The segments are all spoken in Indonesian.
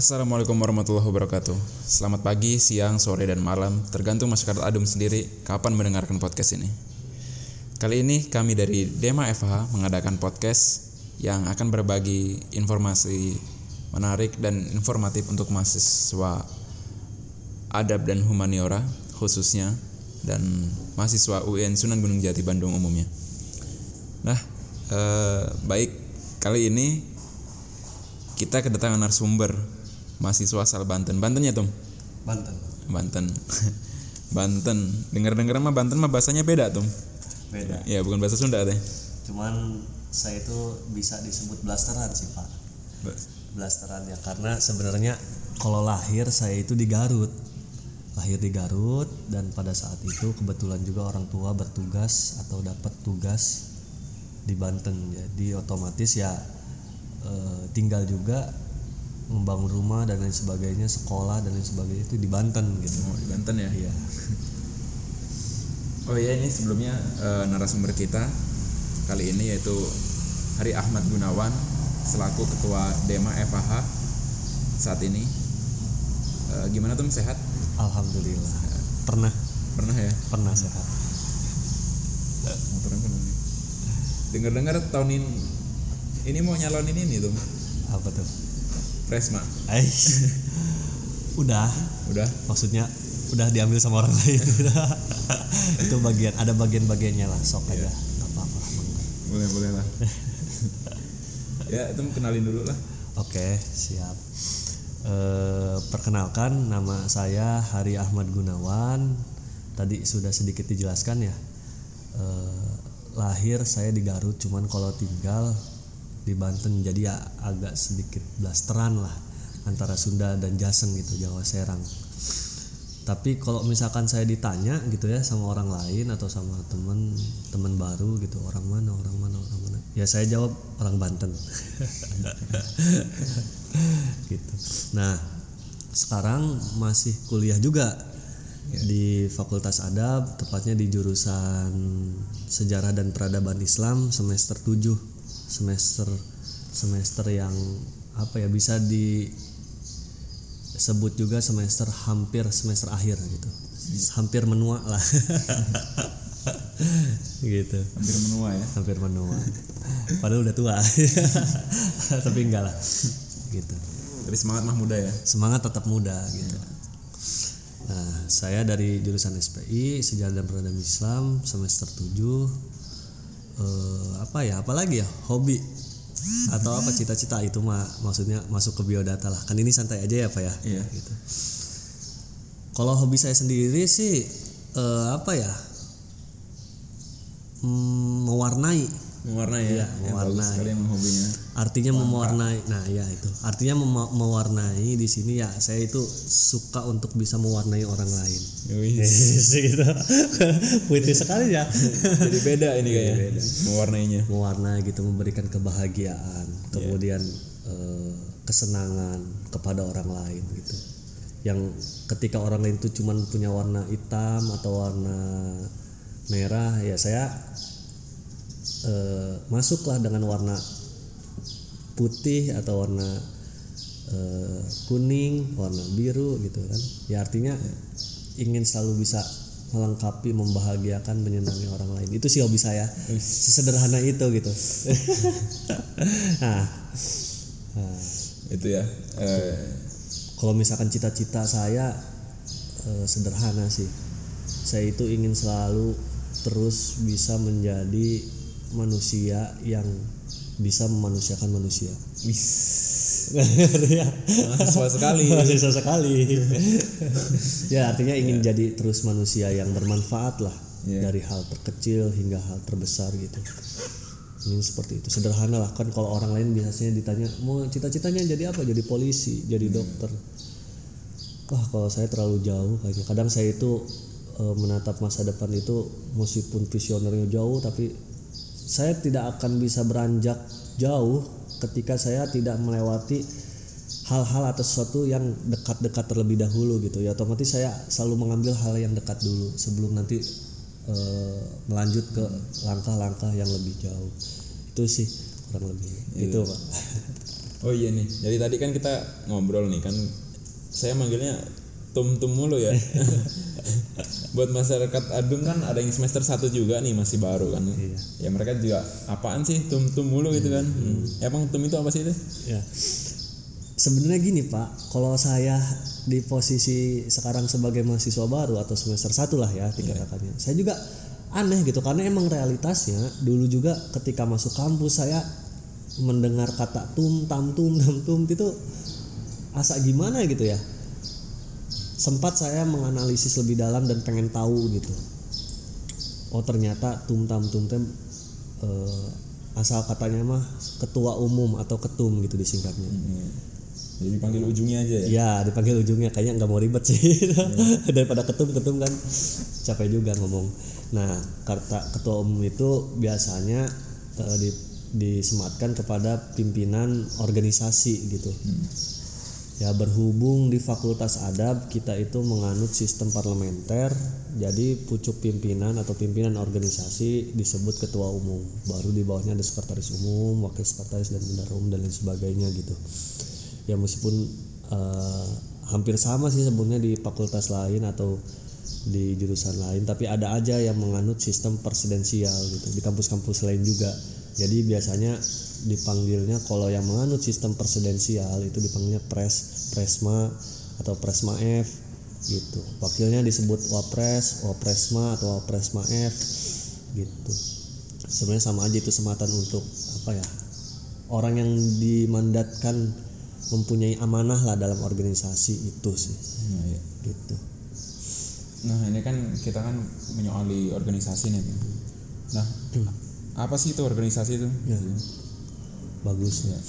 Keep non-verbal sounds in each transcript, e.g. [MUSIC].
Assalamualaikum warahmatullahi wabarakatuh. Selamat pagi, siang, sore, dan malam, tergantung masyarakat Adum sendiri kapan mendengarkan podcast ini. Kali ini kami dari Dema FH mengadakan podcast yang akan berbagi informasi menarik dan informatif untuk mahasiswa adab dan humaniora khususnya dan mahasiswa UN Sunan Gunung Jati Bandung umumnya. Nah, eh, baik kali ini kita kedatangan narasumber mahasiswa asal Banten. Banten ya, Tom? Banten Banten. [LAUGHS] Banten. Dengar-dengar mah Banten mah bahasanya beda, Tom. beda Ya, bukan bahasa Sunda teh. cuman saya itu bisa disebut blasteran sih pak blasteran ya karena sebenarnya kalau lahir saya itu di Garut lahir di Garut dan pada saat itu kebetulan juga orang tua bertugas atau dapat tugas di Banten jadi otomatis ya eh, tinggal juga membangun rumah dan lain sebagainya sekolah dan lain sebagainya itu di Banten gitu Oh, di Banten ya. iya Oh iya ini sebelumnya eh, narasumber kita kali ini yaitu Hari Ahmad Gunawan selaku ketua Dema FAH saat ini. Eh, gimana tuh sehat? Alhamdulillah pernah Pernah ya? pernah sehat Motornya penuh nih. Dengar-dengar tahun ini ini mau nyalonin ini tuh apa tuh Presma. Ais. [LAUGHS] udah Udah? maksudnya udah diambil sama orang lain [LAUGHS] itu bagian ada bagian-bagiannya lah sok aja nggak apa-apa. Boleh boleh lah. [LAUGHS] ya itu kenalin dulu lah. oke siap Eh, perkenalkan nama saya Hari Ahmad Gunawan tadi sudah sedikit dijelaskan ya Eh, lahir saya di Garut cuman kalau tinggal di Banten. Jadi ya agak sedikit blasteran lah antara Sunda dan Jaseng gitu Jawa Serang. Tapi kalau misalkan saya ditanya gitu ya sama orang lain atau sama temen teman baru gitu orang mana orang mana orang mana ya saya jawab orang Banten. [LAUGHS] Gitu. Nah sekarang masih kuliah juga di Fakultas Adab tepatnya di jurusan Sejarah dan Peradaban Islam semester 7 semester semester yang apa ya bisa disebut juga semester hampir semester akhir gitu. Hampir menua lah. [LAUGHS] Gitu. Hampir menua ya. hampir menua. Padahal udah tua. [LAUGHS] Tapi enggak lah. Gitu. Tapi semangat mah muda ya. semangat tetap muda gitu. Nah saya dari jurusan SPI Sejarah dan Peradaban Islam semester 7 eh, apa ya apalagi ya hobi. Atau apa cita-cita itu mah maksudnya masuk ke biodata lah. Kan ini santai aja ya pak ya? Iya. gitu. Kalau hobi saya sendiri sih eh, apa ya Hmm, mewarnai Mewarnai ya. Iya, Ya, mewarnai. sekali emang hobinya. artinya mewarnai nah ya itu artinya mema- mewarnai di sini ya saya itu suka untuk bisa mewarnai orang lain [LAUGHS] gitu [LAUGHS] puitis sekali ya Jadi beda ini kayaknya. Mewarnainya. mewarnai gitu memberikan kebahagiaan kemudian eh, kesenangan kepada orang lain gitu yang ketika orang lain itu cuman punya warna hitam atau warna merah ya saya eh, masuklah dengan warna putih atau warna eh, kuning warna biru gitu kan. Ya artinya ingin selalu bisa melengkapi membahagiakan menyenangi orang lain. Itu sih hobi saya. Sesederhana itu gitu. [LAUGHS] Nah, nah, Itu ya. Eh, kalau misalkan cita-cita saya eh, sederhana sih. Saya itu ingin selalu terus bisa menjadi manusia yang bisa memanusiakan manusia. Ya? Mahasiswa sekali. [LAUGHS] mahasiswa sekali. [LAUGHS] Ya artinya ingin jadi terus manusia yang bermanfaat lah Iya. dari hal terkecil hingga hal terbesar gitu. Ingin seperti itu. Sederhana lah. Kan kalau orang lain biasanya ditanya mau cita-citanya jadi apa? Jadi polisi jadi dokter. Wah kalau saya terlalu jauh kayaknya. Kadang saya itu eh, menatap masa depan itu meskipun visionernya jauh tapi saya tidak akan bisa beranjak jauh ketika saya tidak melewati hal-hal atau sesuatu yang dekat-dekat terlebih dahulu gitu ya. Otomatis saya selalu mengambil hal yang dekat dulu sebelum nanti eh, melanjut ke langkah-langkah yang lebih jauh. Itu sih kurang lebih. Itu pak. Oh iya nih. Jadi tadi kan kita ngobrol nih kan saya manggilnya tum-tum mulu ya. [LAUGHS] Buat masyarakat Adung kan ada yang semester 1 juga nih masih baru kan. Iya. Ya mereka juga apaan sih tum-tum mulu gitu kan. Hmm. Emang tum itu apa sih itu? ya sebenarnya gini pak kalau saya di posisi sekarang sebagai mahasiswa baru atau semester satu lah ya dikatakannya saya juga aneh gitu karena emang realitasnya dulu juga ketika masuk kampus saya mendengar kata tum tam tum tam tum itu asa gimana gitu ya sempat saya menganalisis lebih dalam dan pengen tahu gitu oh ternyata tum tam tum tem eh, asal katanya mah ketua umum atau ketum gitu disingkatnya Jadi panggil ujungnya aja ya. Ya dipanggil ujungnya kayaknya nggak mau ribet sih [LAUGHS] daripada ketum ketum kan capek juga ngomong. Nah kata ketua umum itu biasanya eh, di, disematkan kepada pimpinan organisasi gitu. Ya berhubung di Fakultas Adab kita itu menganut sistem parlementer, jadi pucuk pimpinan atau pimpinan organisasi disebut ketua umum. Baru di bawahnya ada sekretaris umum, wakil sekretaris dan bendahara umum dan lain sebagainya gitu ya meskipun eh, hampir sama sih sebenarnya di fakultas lain atau di jurusan lain tapi ada aja yang menganut sistem presidensial gitu di kampus-kampus lain juga jadi biasanya dipanggilnya kalau yang menganut sistem presidensial itu dipanggilnya pres presma atau presma F gitu wakilnya disebut wapres wapresma atau wapresma F gitu sebenarnya sama aja itu sematan untuk apa ya orang yang dimandatkan mempunyai amanah lah dalam organisasi itu sih Nah, iya. gitu Nah, ini kan kita kan menyoali organisasi nih. Nah, apa sih itu organisasi itu? Ya. Bagus ya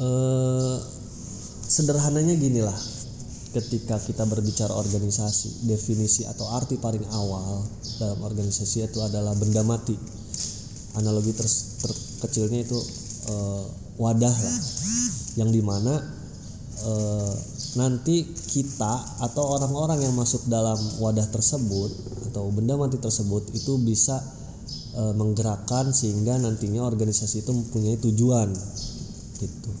Eh, sederhananya gini lah ketika kita berbicara organisasi definisi atau arti paling awal dalam organisasi itu adalah benda mati. Analogi ter- terkecilnya itu eh, wadah lah. Yang di mana eh, nanti kita atau orang-orang yang masuk dalam wadah tersebut atau benda mati tersebut itu bisa eh, menggerakkan sehingga nantinya organisasi itu mempunyai tujuan gitu.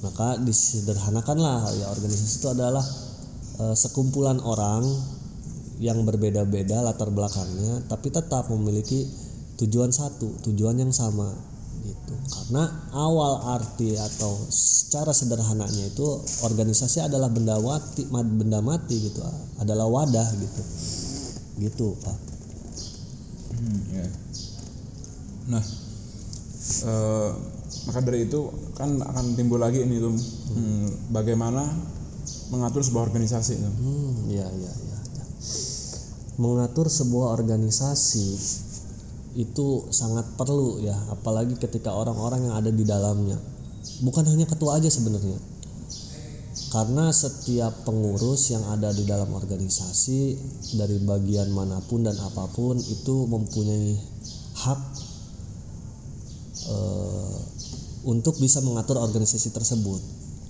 Maka disederhanakanlah ya organisasi itu adalah eh, sekumpulan orang yang berbeda-beda latar belakangnya tapi tetap memiliki tujuan satu tujuan yang sama gitu. Karena awal arti atau secara sederhananya itu organisasi adalah benda mati benda mati gitu adalah wadah gitu. Gitu pak. Hmm, ya. Nah, eh, maka dari itu kan akan timbul lagi ini tuh hmm, bagaimana mengatur sebuah organisasi. Hmm, ya, ya, ya. Mengatur sebuah organisasi itu sangat perlu ya, apalagi ketika orang-orang yang ada di dalamnya. Bukan hanya ketua aja sebenarnya. Karena setiap pengurus yang ada di dalam organisasi dari bagian mana pun dan apa pun itu mempunyai hak eh, untuk bisa mengatur organisasi tersebut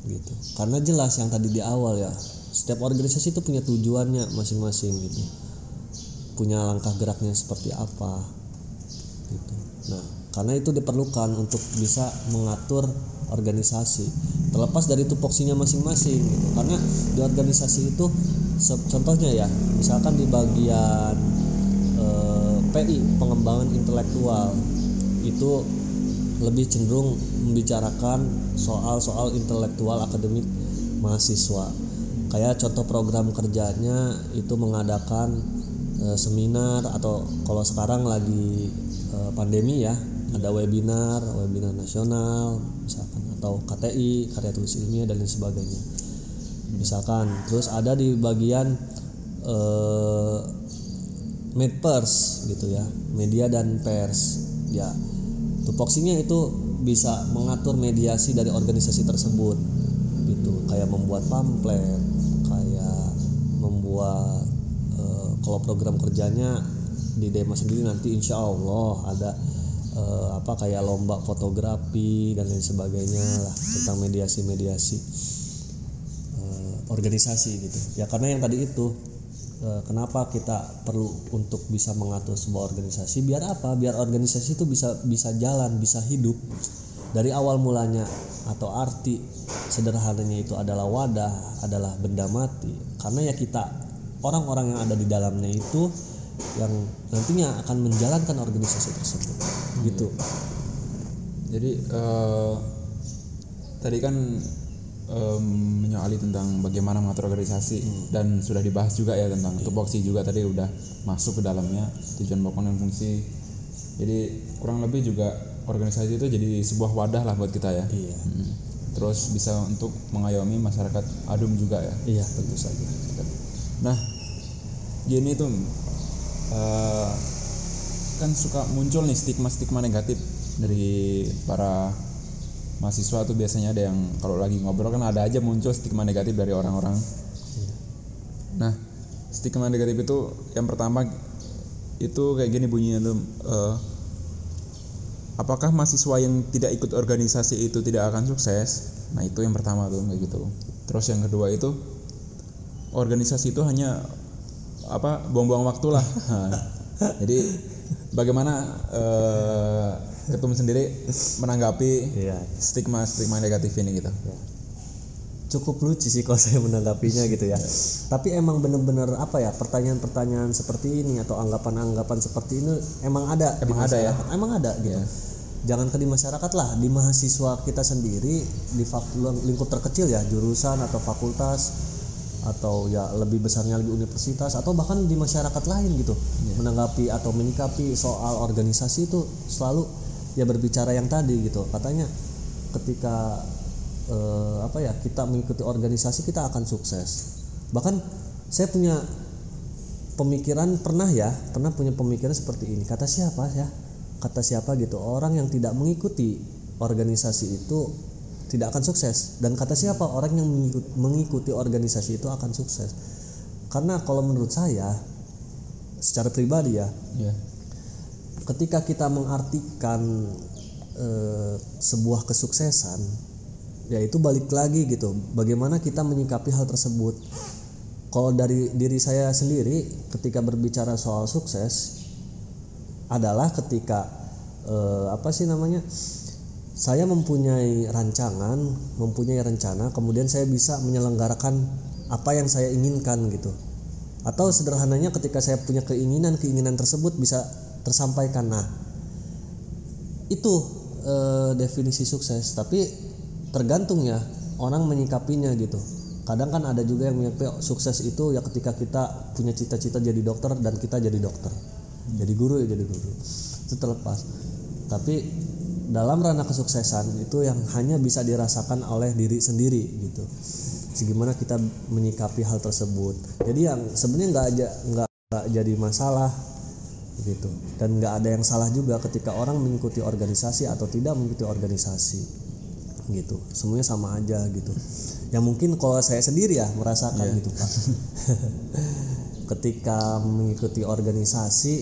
gitu. Karena jelas yang tadi di awal ya setiap organisasi itu punya tujuannya masing-masing gitu. Punya langkah geraknya seperti apa gitu. Nah karena itu diperlukan untuk bisa mengatur organisasi terlepas dari tupoksinya masing-masing gitu. Karena di organisasi itu contohnya ya misalkan di bagian eh, PI pengembangan intelektual itu lebih cenderung membicarakan soal-soal intelektual akademik mahasiswa. Kayak contoh program kerjanya itu mengadakan eh, seminar atau kalau sekarang lagi eh, pandemi ya, ada webinar, webinar nasional misalkan atau KTI, karya tulis ilmiah dan lain sebagainya. Misalkan terus ada di bagian eh, medpers gitu ya, media dan pers. Ya, tupoksinya itu bisa mengatur mediasi dari organisasi tersebut gitu. Kayak membuat pamflet kayak membuat eh, kalau program kerjanya di Dema sendiri nanti insya Allah ada eh, apa kayak lomba fotografi dan lain sebagainya lah tentang mediasi-mediasi eh, organisasi gitu. Ya karena yang tadi itu kenapa kita perlu untuk bisa mengatur sebuah organisasi? Biar apa? Biar organisasi itu bisa bisa jalan bisa hidup. Dari awal mulanya atau arti sederhananya itu adalah wadah adalah benda mati. Karena ya kita orang-orang yang ada di dalamnya itu yang nantinya akan menjalankan organisasi tersebut. Gitu. Jadi eh, tadi kan em, menyoali tentang bagaimana mengatur organisasi dan sudah dibahas juga ya tentang tupoksi juga tadi udah masuk ke dalamnya tujuan pokok dan fungsi. Jadi kurang lebih juga organisasi itu jadi sebuah wadah lah buat kita ya. iya Mm. Terus bisa untuk mengayomi masyarakat adum juga ya. iya tentu saja Nah, gini tuh eh, kan suka muncul nih stigma-stigma negatif dari para mahasiswa tuh biasanya ada yang kalau lagi ngobrol kan ada aja muncul stigma negatif dari orang-orang. Nah, stigma negatif itu yang pertama itu kayak gini bunyinya tuh eh, apakah mahasiswa yang tidak ikut organisasi itu tidak akan sukses? Nah, itu yang pertama tuh kayak gitu. Terus yang kedua itu organisasi itu hanya apa buang-buang waktu lah. Nah, Jadi bagaimana eh, ketum sendiri menanggapi iya stigma-stigma negatif ini gitu? cukup lucu sih kalau saya menanggapinya gitu ya. Tapi emang bener-bener apa ya pertanyaan-pertanyaan seperti ini atau anggapan-anggapan seperti ini emang ada. di Emang ada ya? Emang ada gitu. Jangan ke di masyarakat lah, di mahasiswa kita sendiri di lingkup terkecil ya jurusan atau fakultas atau ya lebih besarnya lagi universitas atau bahkan di masyarakat lain gitu menanggapi atau menyikapi soal organisasi itu selalu ya berbicara yang tadi gitu. Katanya ketika eh, apa ya kita mengikuti organisasi kita akan sukses. Bahkan saya punya pemikiran pernah ya pernah punya pemikiran seperti ini. Kata siapa ya? Kata siapa gitu? Orang yang tidak mengikuti organisasi itu tidak akan sukses. Dan kata siapa? Orang yang mengikuti, organisasi itu akan sukses. Karena kalau menurut saya secara pribadi ya Iya. ketika kita mengartikan eh, sebuah kesuksesan ya itu balik lagi gitu. Bagaimana kita menyikapi hal tersebut? Kalau dari diri saya sendiri ketika berbicara soal sukses adalah ketika eh, apa sih namanya saya mempunyai rancangan mempunyai rencana kemudian saya bisa menyelenggarakan apa yang saya inginkan gitu. Atau sederhananya ketika saya punya keinginan keinginan tersebut bisa tersampaikan. Nah itu eh, definisi sukses. Tapi tergantung ya orang menyikapinya gitu. Kadang kan ada juga yang menyikapi "Oh, sukses itu ya ketika kita punya cita-cita jadi dokter dan kita jadi dokter. Jadi guru ya jadi guru. Itu terlepas. Tapi dalam ranah kesuksesan itu yang hanya bisa dirasakan oleh diri sendiri gitu. Segimana kita menyikapi hal tersebut. Jadi yang sebenarnya nggak aja nggak jadi masalah gitu. Dan nggak ada yang salah juga ketika orang mengikuti organisasi atau tidak mengikuti organisasi gitu. Semuanya sama aja gitu. Yang mungkin kalau saya sendiri ya merasakan gitu pak. [LAUGHS] Ketika mengikuti organisasi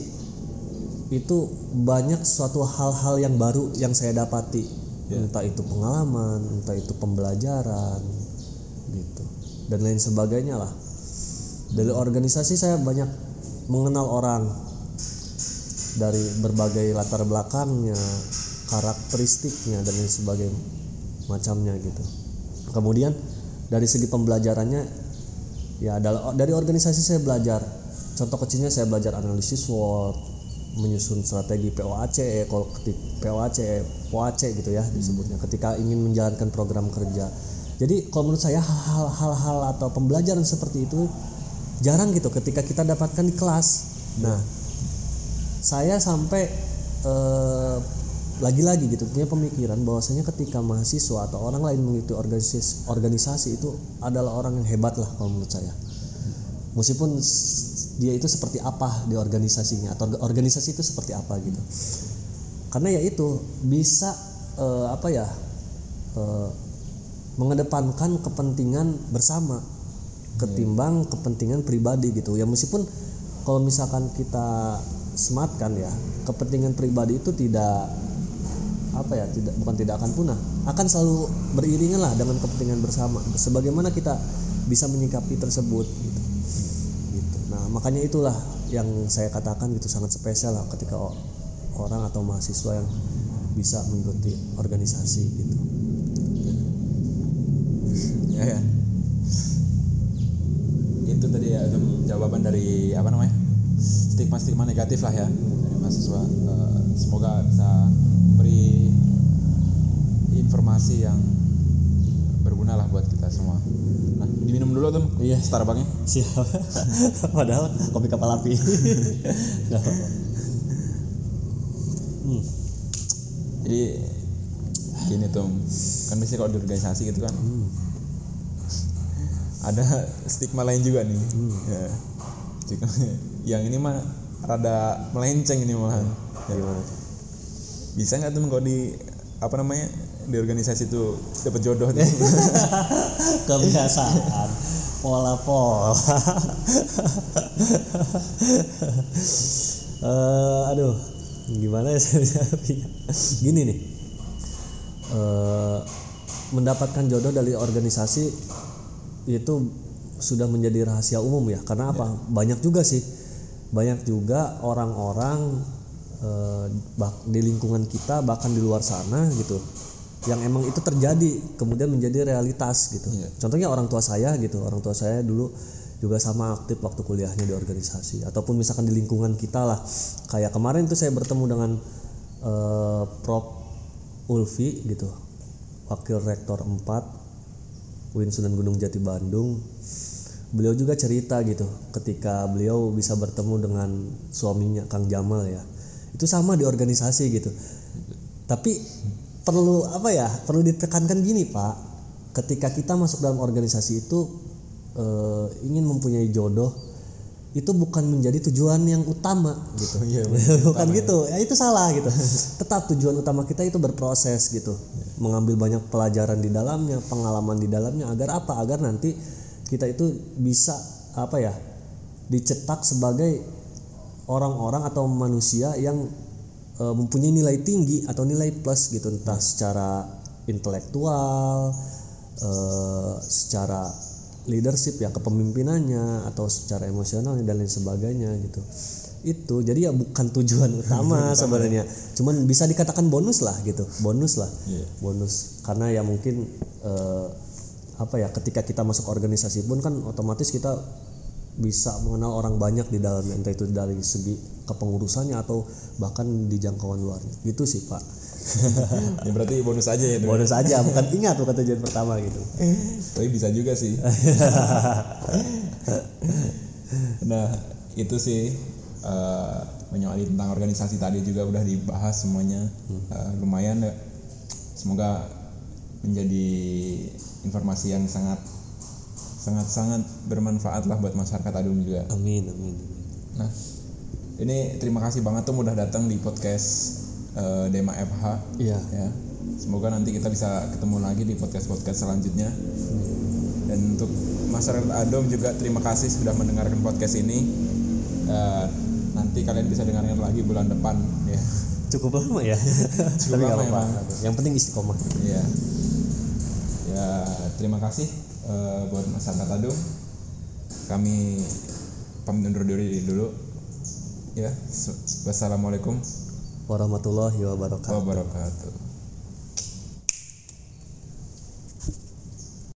itu banyak suatu hal-hal yang baru yang saya dapati. Entah itu pengalaman entah itu pembelajaran gitu. Dan lain sebagainya lah. Dari organisasi saya banyak mengenal orang. Dari berbagai latar belakangnya karakteristiknya dan lain sebagainya macamnya gitu. Kemudian dari segi pembelajarannya ya adalah dari organisasi saya belajar. Contoh kecilnya saya belajar analisis SWOT menyusun strategi POAC kalau ketik POAC POAC gitu ya disebutnya ketika ingin menjalankan program kerja. Jadi kalau menurut saya hal-hal atau pembelajaran seperti itu jarang gitu ketika kita dapatkan di kelas. Nah saya sampai eh, lagi-lagi gitu punya pemikiran bahwasanya ketika mahasiswa atau orang lain mengikuti organisasi organisasi itu adalah orang yang hebat lah kalau menurut saya. Meskipun dia itu seperti apa di organisasinya atau orga- organisasi itu seperti apa gitu. Karena ya itu bisa eh, apa ya eh, mengedepankan kepentingan bersama ketimbang kepentingan pribadi gitu. Ya meskipun kalau misalkan kita sematkan ya kepentingan pribadi itu tidak apa ya tidak bukan tidak akan punah. Akan selalu beriringan lah dengan kepentingan bersama. Sebagaimana kita bisa menyikapi tersebut gitu makanya itulah yang saya katakan gitu sangat spesial lah ketika orang atau mahasiswa yang bisa mengikuti organisasi gitu. Ya kan itu tadi ya itu jawaban dari apa namanya stigma stigma negatif lah ya dari mahasiswa. Eh, semoga bisa beri informasi yang berguna lah buat kita semua nah diminum dulu tuh Iya. Starbucksnya siap [LAUGHS] padahal kopi kapal api [LAUGHS] apa-apa. hmm. jadi gini tuh kan biasanya kalau di organisasi gitu kan Hmm. ada stigma lain juga nih Hmm. ya. Jika- yang ini mah rada melenceng ini malahan ya. gimana bisa nggak tuh kalau di apa namanya di organisasi itu dapat jodoh tuh [LAUGHS] kebiasaan. Pola-pola. [LAUGHS] Eh, aduh gimana ya gini nih. Eh, mendapatkan jodoh dari organisasi itu sudah menjadi rahasia umum ya. Karena apa? Banyak juga sih. Banyak juga orang-orang eh, di lingkungan kita bahkan di luar sana gitu yang emang itu terjadi kemudian menjadi realitas gitu. Iya. contohnya orang tua saya gitu orang tua saya dulu juga sama aktif waktu kuliahnya di organisasi ataupun misalkan di lingkungan kita lah. Kayak kemarin tuh saya bertemu dengan eh, Prof. Ulfi gitu wakil rektor 4 UIN Sunan Gunung Jati Bandung. Beliau juga cerita gitu ketika beliau bisa bertemu dengan suaminya Kang Jamal ya. Itu sama di organisasi gitu. Tapi perlu apa ya perlu ditekankan gini pak. Ketika kita masuk dalam organisasi itu eh, ingin mempunyai jodoh itu bukan menjadi tujuan yang utama gitu. Iya, [LAUGHS] bukan gitu. ya itu salah gitu. [LAUGHS] Tetap tujuan utama kita itu berproses gitu. Mengambil banyak pelajaran di dalamnya pengalaman di dalamnya agar apa? Agar nanti kita itu bisa apa ya dicetak sebagai orang-orang atau manusia yang e, mempunyai nilai tinggi atau nilai plus gitu entah secara intelektual e, secara leadership ya kepemimpinannya atau secara emosional dan lain sebagainya gitu. Itu jadi ya bukan tujuan utama. sebenarnya. Cuman bisa dikatakan bonus lah gitu bonus lah. Iya. bonus. Karena ya mungkin eh, apa ya ketika kita masuk organisasi pun kan otomatis kita bisa mengenal orang banyak di dalamnya entah itu dari segi kepengurusannya atau bahkan di jangkauan luarnya. Gitu sih pak. [LAUGHS] Ya berarti bonus aja ya bonus aja bukan ingat bukan tujuan pertama gitu. [LAUGHS] Tapi bisa juga sih. [LAUGHS] Nah itu sih eh, menyoali tentang organisasi tadi juga udah dibahas semuanya. Eh, lumayan ya. semoga menjadi informasi yang sangat sangat sangat bermanfaat lah buat masyarakat Adum juga. Amin amin, nah ini terima kasih banget tuh udah datang di podcast eh, Dema FH iya. Ya. Semoga nanti kita bisa ketemu lagi di podcast podcast selanjutnya. Dan untuk masyarakat Adom juga terima kasih sudah mendengarkan podcast ini. Eh, nanti kalian bisa dengarkan lagi bulan depan ya. Cukup lama ya? Cukup Tapi lama apa-apa. yang penting istiqomah. Ya ya terima kasih eh, buat masyarakat Adom kami pamit undur diri dulu. Ya wassalamualaikum warahmatullahi wabarakatuh. wabarakatuh